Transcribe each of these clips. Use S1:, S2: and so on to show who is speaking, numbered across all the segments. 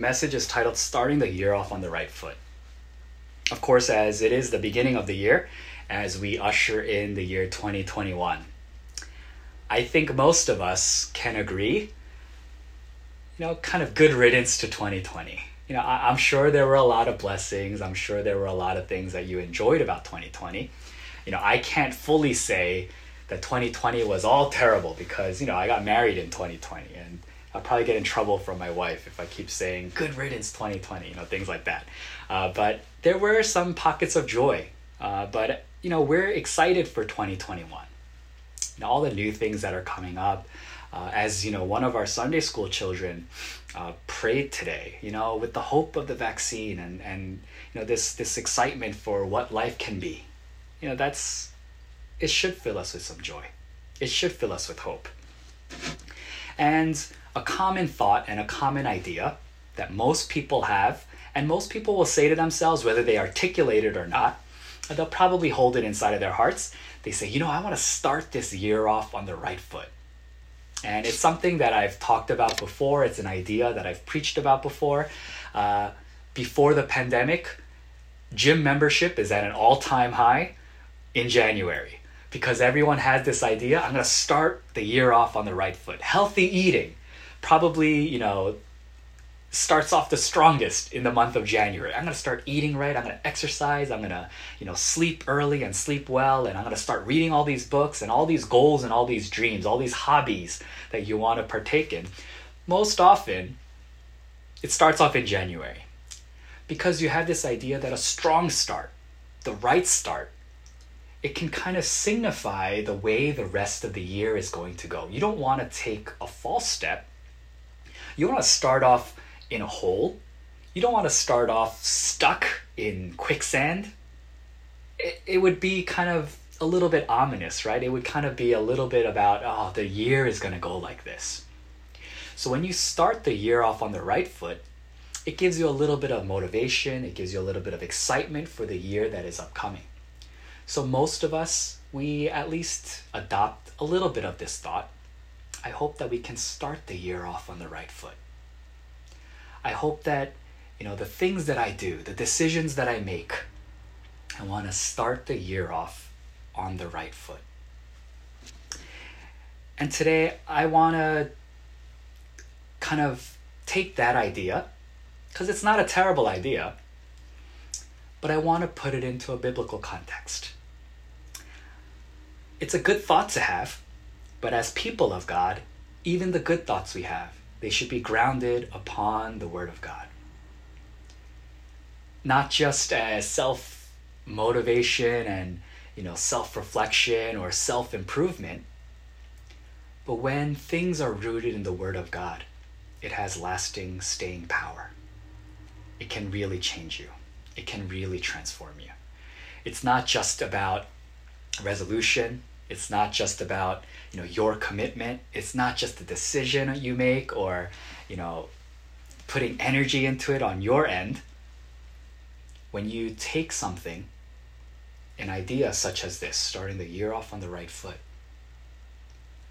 S1: message is titled Starting the Year Off on the Right Foot. Of course, as it is the beginning of the year, as we usher in the year 2021. I think most of us can agree, you know, kind of good riddance to 2020. You know, I, am sure there were a lot of blessings. I'm sure there were a lot of things that you enjoyed about 2020. You know, I can't fully say that 2020 was all terrible because, you know, I got married in 2020 and I'll probably get in trouble from my wife if I keep saying good riddance 2020, you know, things like that. Uh, but there were some pockets of joy. Uh, but, you know, we're excited for 2021. You know, all the new things that are coming up. Uh, as, you know, one of our Sunday school children uh, prayed today, you know, with the hope of the vaccine and, and, you know, this, this excitement for what life can be. You know, that's, it should fill us with some joy. It should fill us with hope. And a common thought and a common idea that most people have, and most people will say to themselves, whether they articulate it or not, they'll probably hold it inside of their hearts. They say, you know, I want to start this year off on the right foot. And it's something that I've talked about before. It's an idea that I've preached about before. Uh, before the pandemic, gym membership is at an all time high in January because everyone has this idea I'm going to start the year off on the right foot. Healthy eating, probably, you know, starts off the strongest in the month of January. I'm going to start eating right, I'm going to exercise, I'm going to, you know, sleep early and sleep well and I'm going to start reading all these books and all these goals and all these dreams, all these hobbies that you want to partake in. Most often it starts off in January. Because you have this idea that a strong start, the right start, it can kind of signify the way the rest of the year is going to go. You don't want to take a false step you want to start off in a hole. You don't want to start off stuck in quicksand. It, it would be kind of a little bit ominous, right? It would kind of be a little bit about, oh, the year is going to go like this. So when you start the year off on the right foot, it gives you a little bit of motivation, it gives you a little bit of excitement for the year that is upcoming. So most of us, we at least adopt a little bit of this thought I hope that we can start the year off on the right foot. I hope that, you know, the things that I do, the decisions that I make, I want to start the year off on the right foot. And today I want to kind of take that idea, because it's not a terrible idea, but I want to put it into a biblical context. It's a good thought to have, but as people of God, even the good thoughts we have, they should be grounded upon the Word of God. Not just as self motivation and you know self reflection or self improvement, but when things are rooted in the Word of God, it has lasting, staying power. It can really change you. It can really transform you. It's not just about resolution. It's not just about you know your commitment. It's not just a decision you make or you know putting energy into it on your end. When you take something an idea such as this starting the year off on the right foot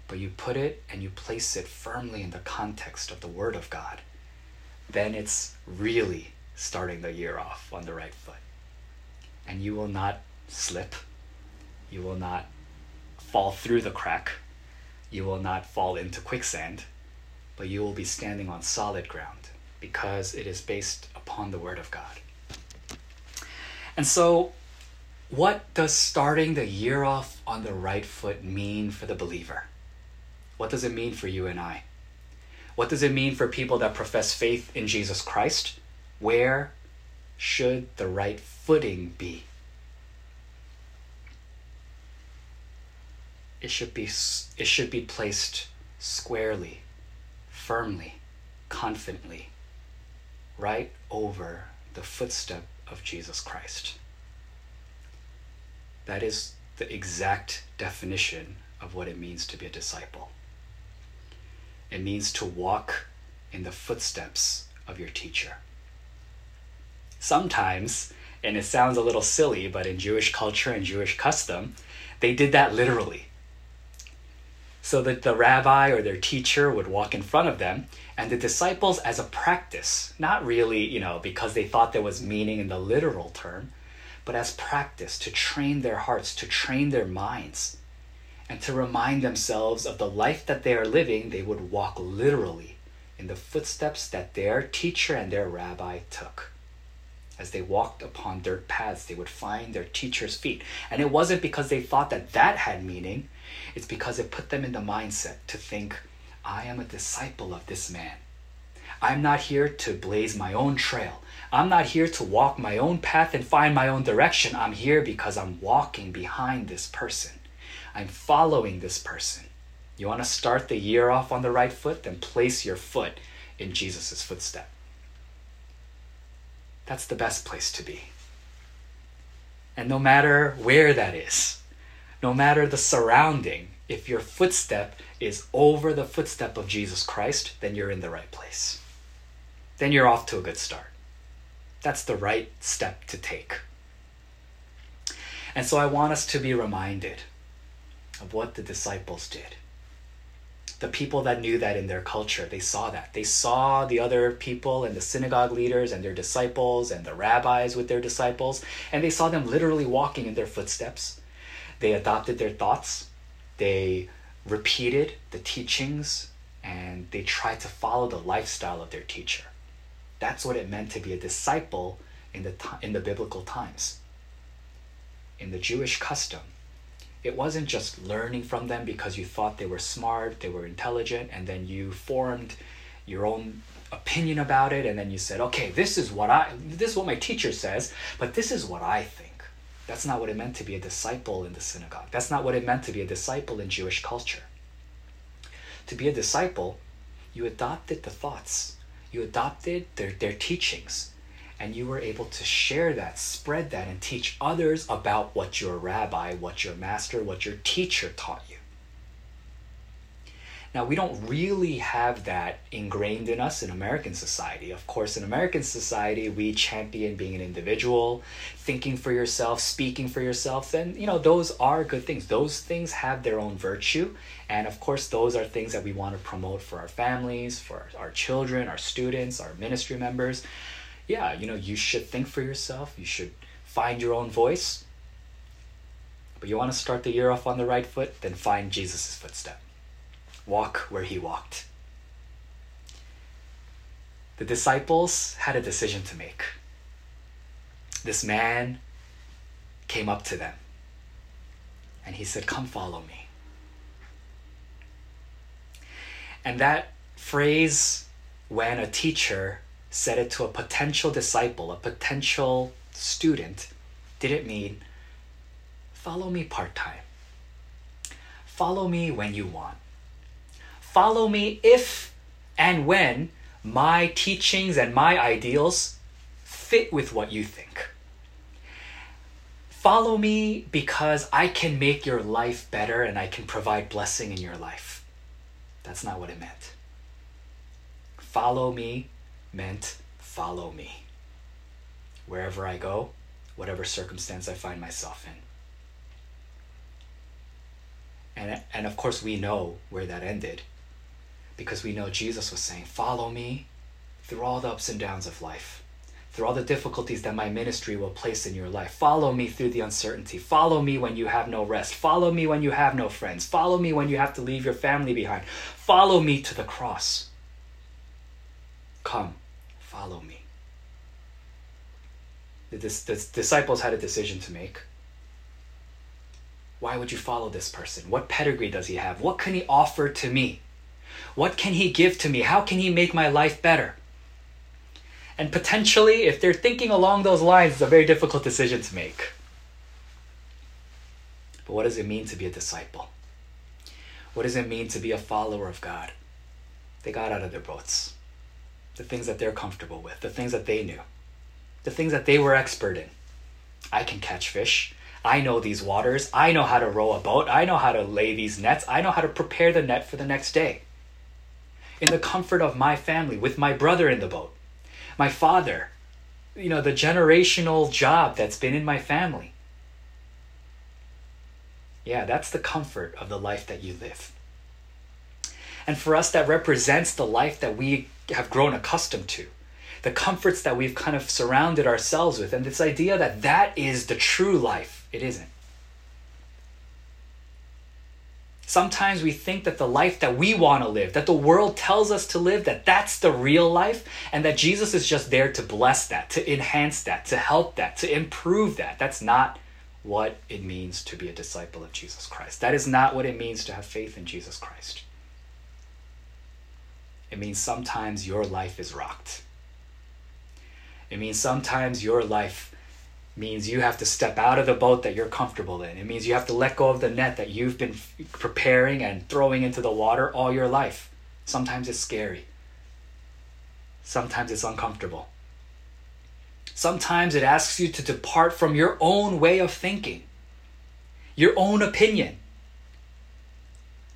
S1: but you put it and you place it firmly in the context of the word of god then it's really starting the year off on the right foot. And you will not slip. You will not fall through the crack you will not fall into quicksand, but you will be standing on solid ground because it is based upon the Word of God. And so, what does starting the year off on the right foot mean for the believer? What does it mean for you and I? What does it mean for people that profess faith in Jesus Christ? Where should the right footing be? It should be it should be placed squarely, firmly, confidently, right over the footstep of Jesus Christ. That is the exact definition of what it means to be a disciple. It means to walk in the footsteps of your teacher. Sometimes, and it sounds a little silly, but in Jewish culture and Jewish custom, they did that literally So that the rabbi or their teacher would walk in front of them, and the disciples, as a practice, not really, you know, because they thought there was meaning in the literal term, but as practice to train their hearts, to train their minds, and to remind themselves of the life that they are living, they would walk literally in the footsteps that their teacher and their rabbi took. As they walked upon dirt paths, they would find their teacher's feet. And it wasn't because they thought that that had meaning, it's because it put them in the mindset to think, I am a disciple of this man. I'm not here to blaze my own trail. I'm not here to walk my own path and find my own direction. I'm here because I'm walking behind this person. I'm following this person. You want to start the year off on the right foot? Then place your foot in Jesus' footstep. That's the best place to be. And no matter where that is, no matter the surrounding, if your footstep is over the footstep of Jesus Christ, then you're in the right place. Then you're off to a good start. That's the right step to take. And so I want us to be reminded of what the disciples did. The people that knew that in their culture, they saw that. They saw the other people and the synagogue leaders and their disciples and the rabbis with their disciples, and they saw them literally walking in their footsteps. They adopted their thoughts, they repeated the teachings, and they tried to follow the lifestyle of their teacher. That's what it meant to be a disciple in the, in the biblical times. In the Jewish custom, it wasn't just learning from them because you thought they were smart, they were intelligent, and then you formed your own opinion about it, and then you said, okay, this is what I, this is what my teacher says, but this is what I think. That's not what it meant to be a disciple in the synagogue. That's not what it meant to be a disciple in Jewish culture. To be a disciple, you adopted the thoughts, you adopted their, their teachings, and you were able to share that, spread that, and teach others about what your rabbi, what your master, what your teacher taught you. Now, we don't really have that ingrained in us in American society. Of course, in American society, we champion being an individual, thinking for yourself, speaking for yourself. And, you know, those are good things. Those things have their own virtue. And of course, those are things that we want to promote for our families, for our children, our students, our ministry members. Yeah, you know, you should think for yourself, you should find your own voice. But you want to start the year off on the right foot, then find Jesus' footstep walk where he walked. The disciples had a decision to make. This man came up to them and he said, Come follow me. And that phrase, when a teacher said it to a potential disciple, a potential student, didn't mean, Follow me part time. Follow me when you want. Follow me if and when my teachings and my ideals fit with what you think. Follow me because I can make your life better and I can provide blessing in your life. That's not what it meant. Follow me meant follow me. Wherever I go, whatever circumstance I find myself in. And, and of course, we know where that ended because we know Jesus was saying, Follow me through all the ups and downs of life, through all the difficulties that my ministry will place in your life. Follow me through the uncertainty. Follow me when you have no rest. Follow me when you have no friends. Follow me when you have to leave your family behind. Follow me to the cross. Come, follow me. The, the disciples had a decision to make. Why would you follow this person? What pedigree does he have? What can he offer to me? What can He give to me? How can He make my life better? And potentially, if they're thinking along those lines, it's a very difficult decision to make. But what does it mean to be a disciple? What does it mean to be a follower of God? They got out of their boats. The things that they're comfortable with, the things that they knew, the things that they were expert in. I can catch fish. I know these waters. I know how to row a boat. I know how to lay these nets. I know how to prepare the net for the next day in the comfort of my family with my brother in the boat, my father, you know, the generational job that's been in my family. Yeah, that's the comfort of the life that you live. And for us, that represents the life that we have grown accustomed to, the comforts that we've kind of surrounded ourselves with, and this idea that that is the true life. It isn't. Sometimes we think that the life that we want to live, that the world tells us to live, that that's the real life, and that Jesus is just there to bless that, to enhance that, to help that, to improve that. That's not what it means to be a disciple of Jesus Christ. That is not what it means to have faith in Jesus Christ. It means sometimes your life is rocked. It means sometimes your life means you have to step out of the boat that you're comfortable in. It means you have to let go of the net that you've been preparing and throwing into the water all your life. Sometimes it's scary. Sometimes it's uncomfortable. Sometimes it asks you to depart from your own way of thinking, your own opinion,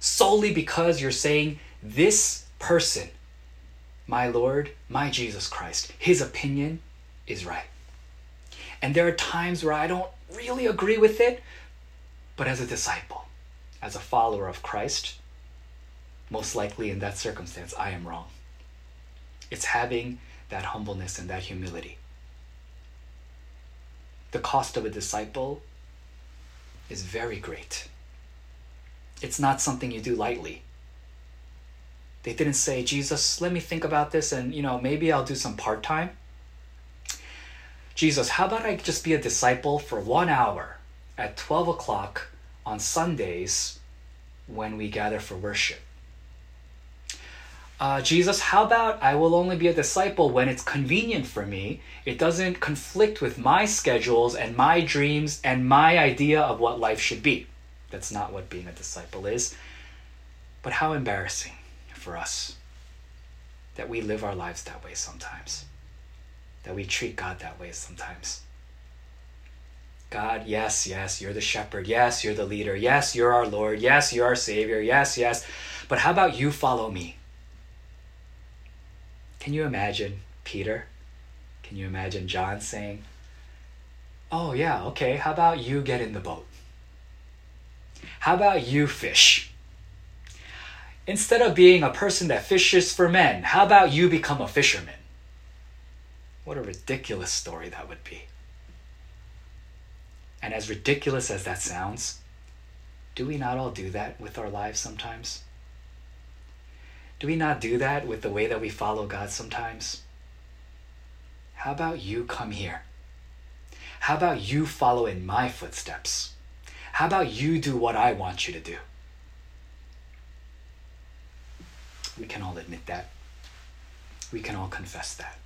S1: solely because you're saying, This person, my Lord, my Jesus Christ, his opinion is right. And there are times where I don't really agree with it, but as a disciple, as a follower of Christ, most likely in that circumstance, I am wrong. It's having that humbleness and that humility. The cost of a disciple is very great. It's not something you do lightly. They didn't say, Jesus, let me think about this and, you know, maybe I'll do some part time. Jesus, how about I just be a disciple for one hour at 12 o'clock on Sundays when we gather for worship? Uh, Jesus, how about I will only be a disciple when it's convenient for me? It doesn't conflict with my schedules and my dreams and my idea of what life should be. That's not what being a disciple is. But how embarrassing for us that we live our lives that way sometimes that we treat God that way sometimes. God, yes, yes, you're the shepherd. Yes, you're the leader. Yes, you're our Lord. Yes, you're our Savior. Yes, yes. But how about you follow me? Can you imagine Peter? Can you imagine John saying, Oh, yeah, okay, how about you get in the boat? How about you fish? Instead of being a person that fishes for men, how about you become a fisherman? What a ridiculous story that would be. And as ridiculous as that sounds, do we not all do that with our lives sometimes? Do we not do that with the way that we follow God sometimes? How about you come here? How about you follow in my footsteps? How about you do what I want you to do? We can all admit that. We can all confess that.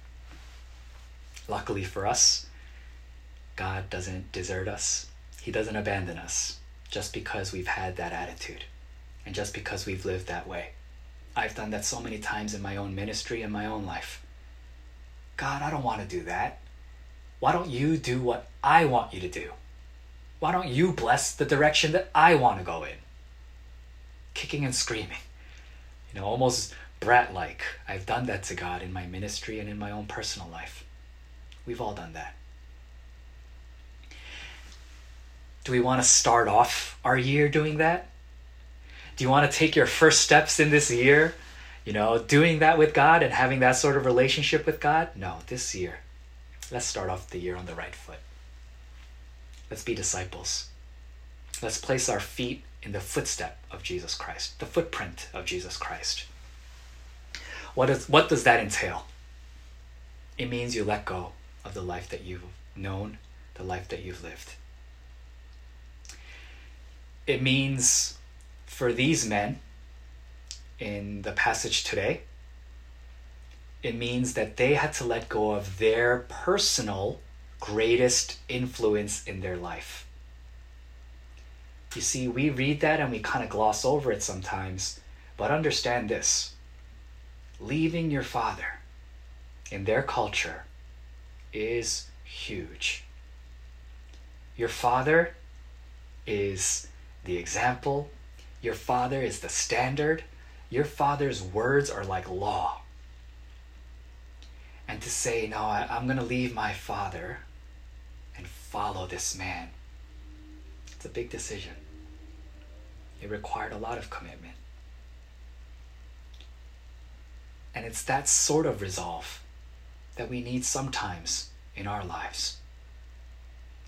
S1: Luckily for us, God doesn't desert us, He doesn't abandon us just because we've had that attitude and just because we've lived that way. I've done that so many times in my own ministry and my own life. God, I don't want to do that. Why don't you do what I want you to do? Why don't you bless the direction that I want to go in? Kicking and screaming. You know, almost brat like. I've done that to God in my ministry and in my own personal life. We've all done that. Do we want to start off our year doing that? Do you want to take your first steps in this year, you know, doing that with God and having that sort of relationship with God? No, this year. Let's start off the year on the right foot. Let's be disciples. Let's place our feet in the footstep of Jesus Christ, the footprint of Jesus Christ. What, is, what does that entail? It means you let go of the life that you've known, the life that you've lived. It means for these men in the passage today, it means that they had to let go of their personal greatest influence in their life. You see, we read that and we kind of gloss over it sometimes, but understand this leaving your father in their culture is huge. Your father is the example, your father is the standard, your father's words are like law. And to say, no, I, am going to leave my father and follow this man, it's a big decision. It required a lot of commitment. And it's that sort of resolve that we need sometimes in our lives.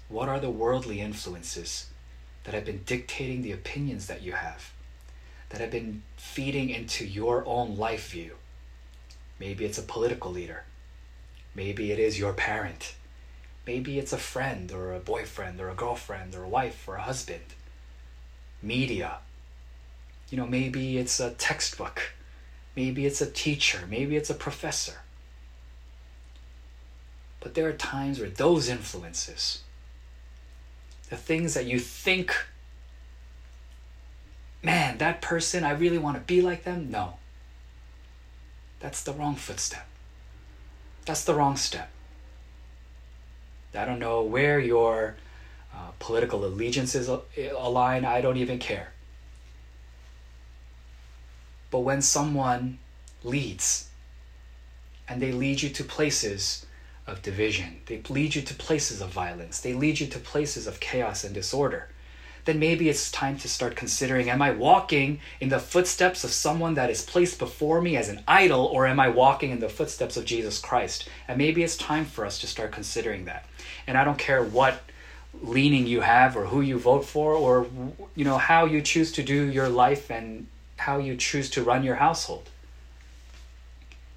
S1: What are the worldly influences that have been dictating the opinions that you have, that have been feeding into your own life view? Maybe it's a political leader. Maybe it is your parent. Maybe it's a friend or a boyfriend or a girlfriend or a wife or a husband. Media. You know, maybe it's a textbook. Maybe it's a teacher. Maybe it's a professor. But there are times where those influences, the things that you think, man, that person, I really want to be like them, no. That's the wrong footstep. That's the wrong step. I don't know where your uh, political allegiances align, I don't even care. But when someone leads, and they lead you to places of division, they lead you to places of violence, they lead you to places of chaos and disorder, then maybe it's time to start considering am I walking in the footsteps of someone that is placed before me as an idol, or am I walking in the footsteps of Jesus Christ? And maybe it's time for us to start considering that. And I don't care what leaning you have or who you vote for or you know how you choose to do your life and how you choose to run your household.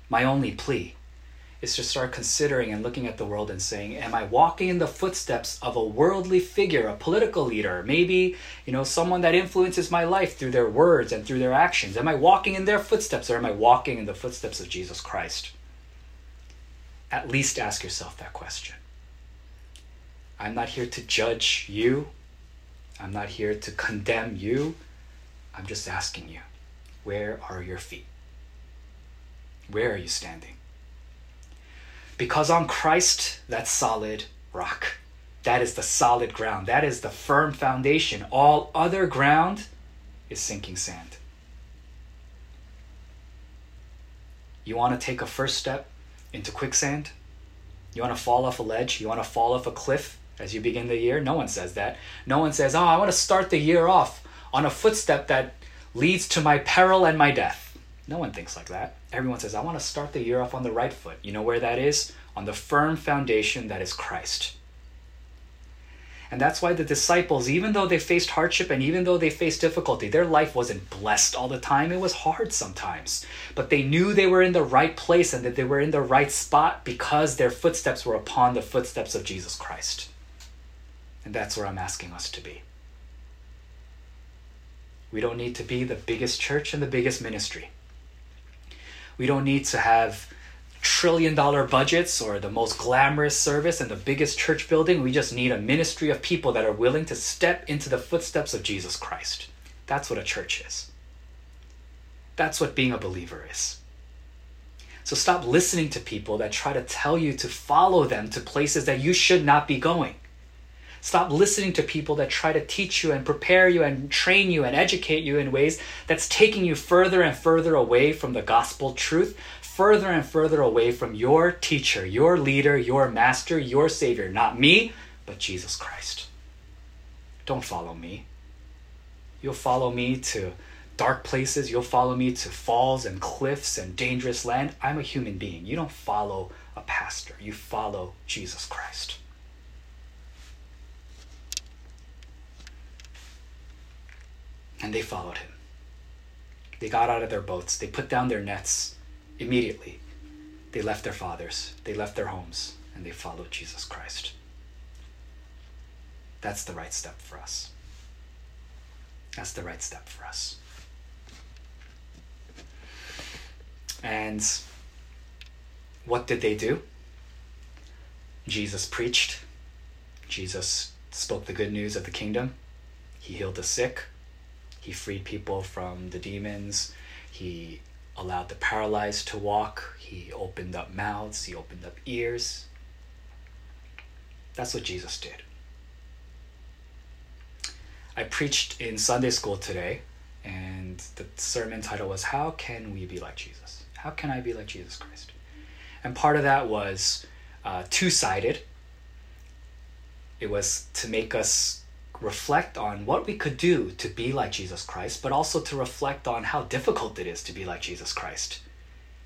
S1: My only plea is to start considering and looking at the world and saying, Am I walking in the footsteps of a worldly figure, a political leader, maybe, you know, someone that influences my life through their words and through their actions? Am I walking in their footsteps or am I walking in the footsteps of Jesus Christ? At least ask yourself that question. I'm not here to judge you. I'm not here to condemn you. I'm just asking you. Where are your feet? Where are you standing? Because on Christ, that solid rock. That is the solid ground. That is the firm foundation. All other ground is sinking sand. You want to take a first step into quicksand? You want to fall off a ledge? You want to fall off a cliff as you begin the year? No one says that. No one says, Oh, I want to start the year off on a footstep that leads to my peril and my death. No one thinks like that. Everyone says, I want to start the year off on the right foot. You know where that is? On the firm foundation that is Christ. And that's why the disciples, even though they faced hardship and even though they faced difficulty, their life wasn't blessed all the time. It was hard sometimes. But they knew they were in the right place and that they were in the right spot because their footsteps were upon the footsteps of Jesus Christ. And that's where I'm asking us to be. We don't need to be the biggest church and the biggest ministry. We don't need to have trillion dollar budgets or the most glamorous service and the biggest church building. We just need a ministry of people that are willing to step into the footsteps of Jesus Christ. That's what a church is. That's what being a believer is. So stop listening to people that try to tell you to follow them to places that you should not be going. Stop listening to people that try to teach you and prepare you and train you and educate you in ways that's taking you further and further away from the gospel truth, further and further away from your teacher, your leader, your master, your savior. Not me, but Jesus Christ. Don't follow me. You'll follow me to dark places. You'll follow me to falls and cliffs and dangerous land. I'm a human being. You don't follow a pastor, you follow Jesus Christ. And they followed him. They got out of their boats. They put down their nets immediately. They left their fathers. They left their homes. And they followed Jesus Christ. That's the right step for us. That's the right step for us. And what did they do? Jesus preached. Jesus spoke the good news of the kingdom. He healed the sick. He freed people from the demons. He allowed the paralyzed to walk. He opened up mouths. He opened up ears. That's what Jesus did. I preached in Sunday school today, and the sermon title was How Can We Be Like Jesus? How can I be like Jesus Christ? And part of that was uh, two sided. It was to make us reflect on what we could do to be like Jesus Christ, but also to reflect on how difficult it is to be like Jesus Christ.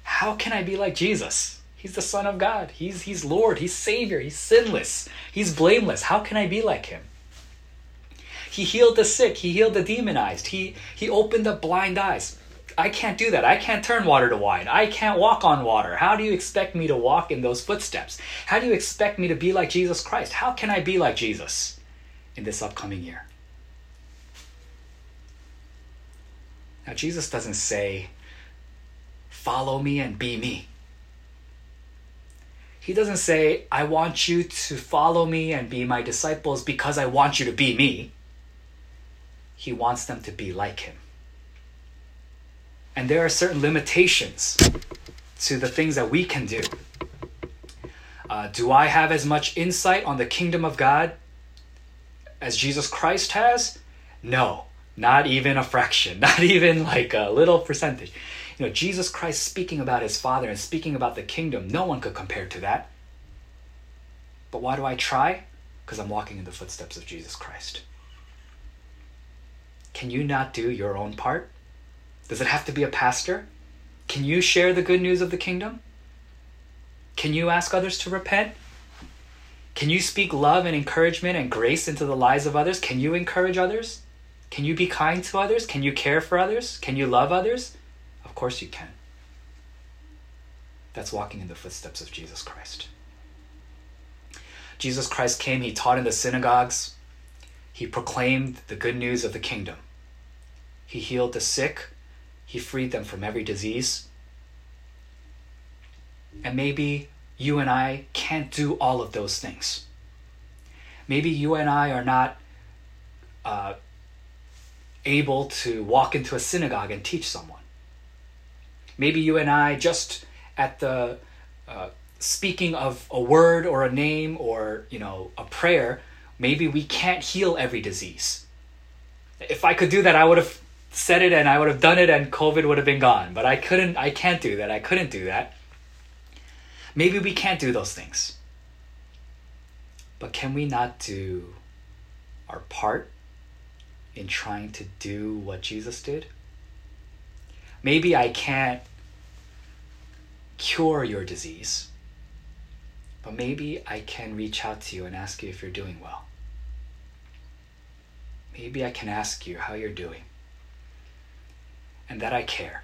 S1: How can I be like Jesus? He's the Son of God. He's, he's Lord. He's Savior. He's sinless. He's blameless. How can I be like him? He healed the sick. He healed the demonized. He, he opened up blind eyes. I can't do that. I can't turn water to wine. I can't walk on water. How do you expect me to walk in those footsteps? How do you expect me to be like Jesus Christ? How can I be like Jesus in this upcoming year? Now, Jesus doesn't say, follow me and be me. He doesn't say, I want you to follow me and be my disciples because I want you to be me. He wants them to be like him. And there are certain limitations to the things that we can do. Uh, do I have as much insight on the kingdom of God as Jesus Christ has? No, not even a fraction, not even like a little percentage. You know, Jesus Christ speaking about his Father and speaking about the kingdom, no one could compare to that. But why do I try? Because I'm walking in the footsteps of Jesus Christ. Can you not do your own part? Does it have to be a pastor? Can you share the good news of the kingdom? Can you ask others to repent? Can you speak love and encouragement and grace into the lives of others? Can you encourage others? Can you be kind to others? Can you care for others? Can you love others? Of course you can. That's walking in the footsteps of Jesus Christ. Jesus Christ came, he taught in the synagogues, he proclaimed the good news of the kingdom. He healed the sick, he freed them from every disease. And maybe you and I can't do all of those things. Maybe you and I are not uh, able to walk into a synagogue and teach someone. Maybe you and I, just at the uh, speaking of a word or a name or you know a prayer, maybe we can't heal every disease. If I could do that, I would have said it and I would have done it and COVID would have been gone. But I couldn't, I can't do that. I couldn't do that. Maybe we can't do those things. But can we not do our part in trying to do what Jesus did? Maybe I can't cure your disease, but maybe I can reach out to you and ask you if you're doing well. Maybe I can ask you how you're doing and that I care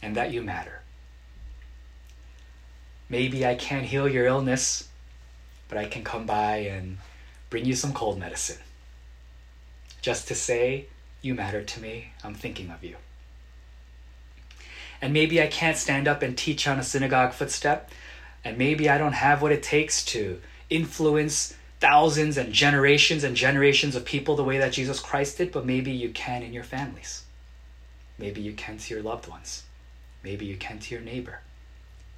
S1: and that you matter. Maybe I can't heal your illness, but I can come by and bring you some cold medicine. Just to say, you matter to me, I'm thinking of you. And maybe I can't stand up and teach on a synagogue footstep, and maybe I don't have what it takes to influence thousands and generations and generations of people the way that Jesus Christ did, but maybe you can in your families. Maybe you can to your loved ones. Maybe you can to your neighbor.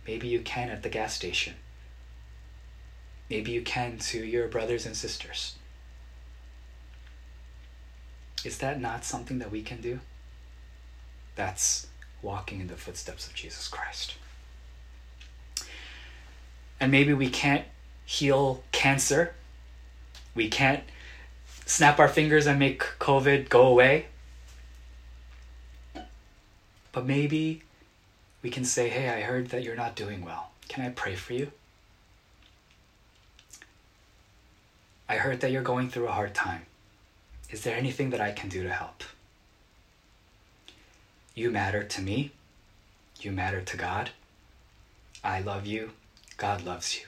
S1: Maybe you can at the gas station. Maybe you can to your brothers and sisters. Is that not something that we can do? That's walking in the footsteps of Jesus Christ. And maybe we can't heal cancer. We can't snap our fingers and make COVID go away. But maybe we can say, hey, I heard that you're not doing well. Can I pray for you? I heard that you're going through a hard time. Is there anything that I can do to help? You matter to me. You matter to God. I love you. God loves you.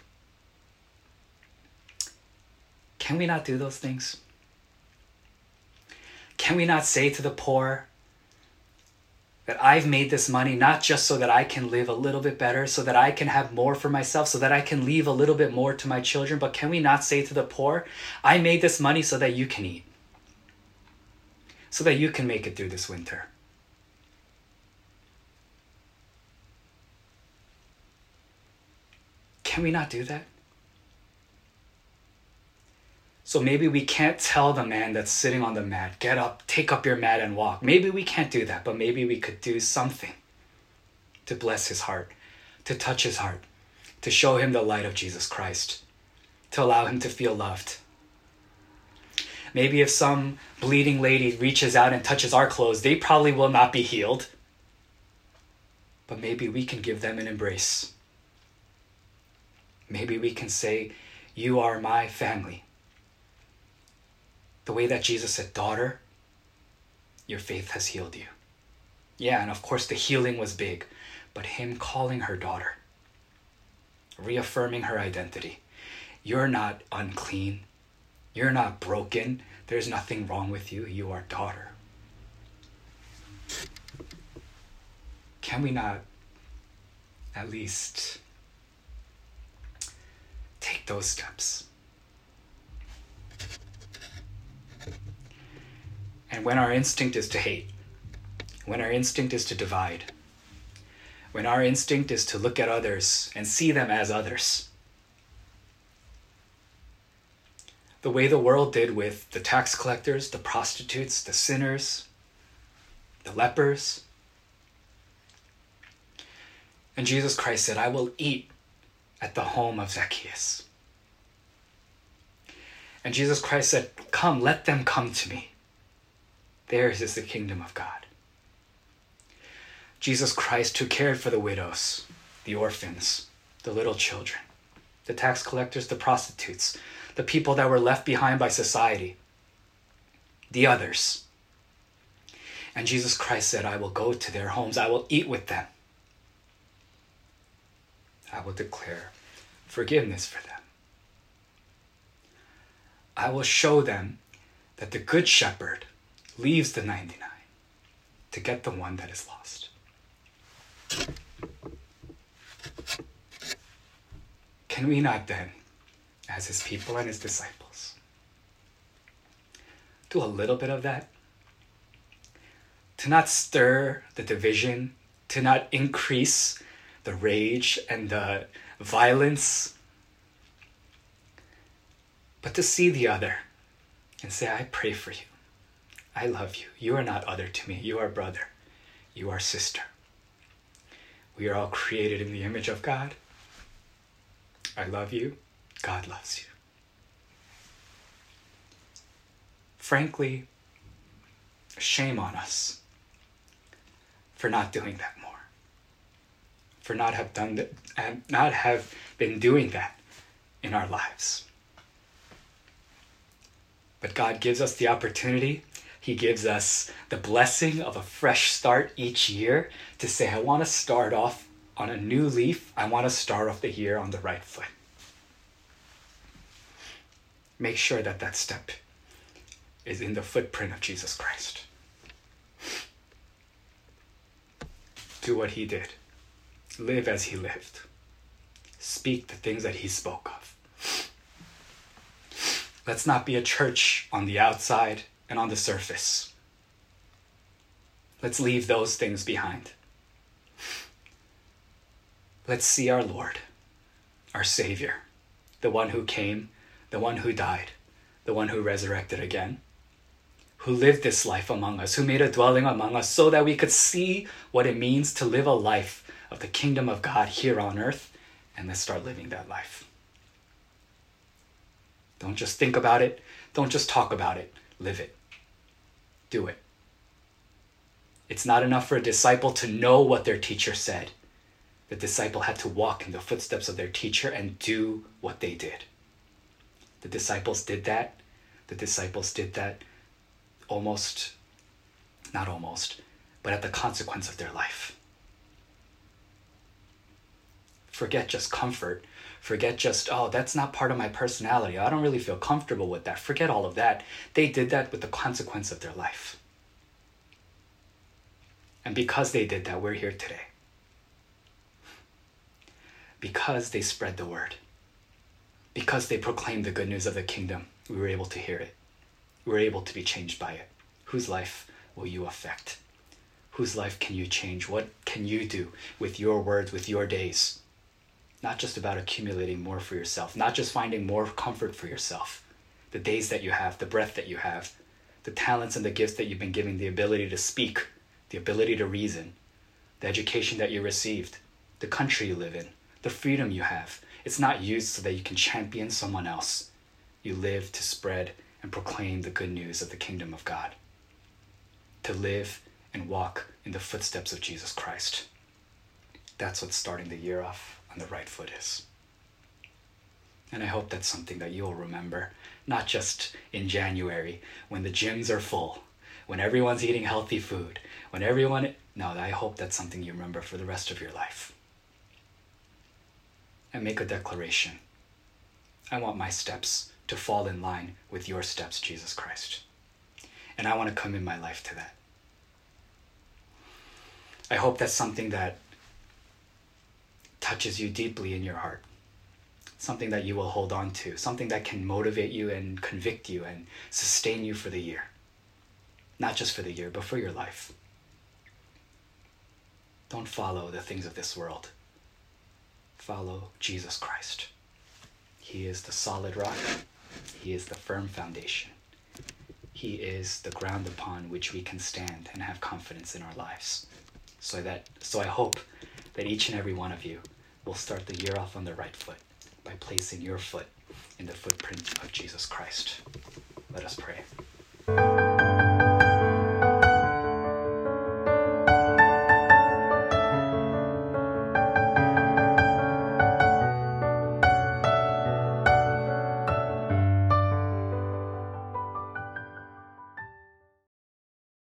S1: Can we not do those things? Can we not say to the poor, that I've made this money not just so that I can live a little bit better, so that I can have more for myself, so that I can leave a little bit more to my children, but can we not say to the poor, I made this money so that you can eat, so that you can make it through this winter? Can we not do that? So maybe we can't tell the man that's sitting on the mat, get up, take up your mat and walk. Maybe we can't do that, but maybe we could do something to bless his heart, to touch his heart, to show him the light of Jesus Christ, to allow him to feel loved. Maybe if some bleeding lady reaches out and touches our clothes, they probably will not be healed. but maybe we can give them an embrace. Maybe we can say, You are my family. The way that Jesus said, Daughter, your faith has healed you. Yeah, and of course the healing was big, but Him calling her daughter, reaffirming her identity. You're not unclean. You're not broken. There's nothing wrong with you. You are daughter. Can we not at least take those steps? And when our instinct is to hate, when our instinct is to divide, when our instinct is to look at others and see them as others, the way the world did with the tax collectors, the prostitutes, the sinners, the lepers. And Jesus Christ said, I will eat at the home of Zacchaeus. And Jesus Christ said, Come, let them come to me. Theirs is the kingdom of God. Jesus Christ, who cared for the widows, the orphans, the little children, the tax collectors, the prostitutes, the people that were left behind by society, the others. And Jesus Christ said, I will go to their homes, I will eat with them, I will declare forgiveness for them. I will show them that the Good Shepherd leaves the 99 to get the one that is lost. Can we not then, as his people and his disciples, do a little bit of that? To not stir the division, to not increase the rage and the violence, but to see the other and say, I pray for you. I love you. You are not other to me. You are brother. You are sister. We are all created in the image of God. I love you. God loves you. Frankly, shame on us for not doing that more. For not have done that and uh, not have been doing that in our lives. But God gives us the opportunity he gives us the blessing of a fresh start each year to say, I want to start off on a new leaf. I want to start off the year on the right foot. Make sure that that step is in the footprint of Jesus Christ. Do what he did, live as he lived, speak the things that he spoke of. Let's not be a church on the outside and on the surface. Let's leave those things behind. Let's see our Lord, our Savior, the one who came, the one who died, the one who resurrected again, who lived this life among us, who made a dwelling among us so that we could see what it means to live a life of the kingdom of God here on earth, and let's start living that life. Don't just think about it, don't just talk about it, live it do it. It's not enough for a disciple to know what their teacher said. The disciple had to walk in the footsteps of their teacher and do what they did. The disciples did that. The disciples did that almost, not almost, but at the consequence of their life. Forget just comfort. Forget just, oh, that's not part of my personality. I don't really feel comfortable with that. Forget all of that. They did that with the consequence of their life. And because they did that, we're here today. Because they spread the word. Because they proclaimed the good news of the kingdom, we were able to hear it. We were able to be changed by it. Whose life will you affect? Whose life can you change? What can you do with your words, with your days? Not just about accumulating more for yourself, not just finding more comfort for yourself. The days that you have, the breath that you have, the talents and the gifts that you've been given, the ability to speak, the ability to reason, the education that you received, the country you live in, the freedom you have. It's not used so that you can champion someone else. You live to spread and proclaim the good news of the kingdom of God, to live and walk in the footsteps of Jesus Christ. That's what starting the year off on the right foot is. And I hope that's something that you'll remember, not just in January when the gyms are full, when everyone's eating healthy food, when everyone. No, I hope that's something you remember for the rest of your life. And make a declaration. I want my steps to fall in line with your steps, Jesus Christ. And I want to commit my life to that. I hope that's something that touches you deeply in your heart. Something that you will hold on to, something that can motivate you and convict you and sustain you for the year. Not just for the year, but for your life. Don't follow the things of this world. Follow Jesus Christ. He is the solid rock, He is the firm foundation. He is the ground upon which we can stand and have confidence in our lives. So that so I hope that each and every one of you will start the year off on the right foot by placing your foot in the footprint of Jesus Christ. Let us pray.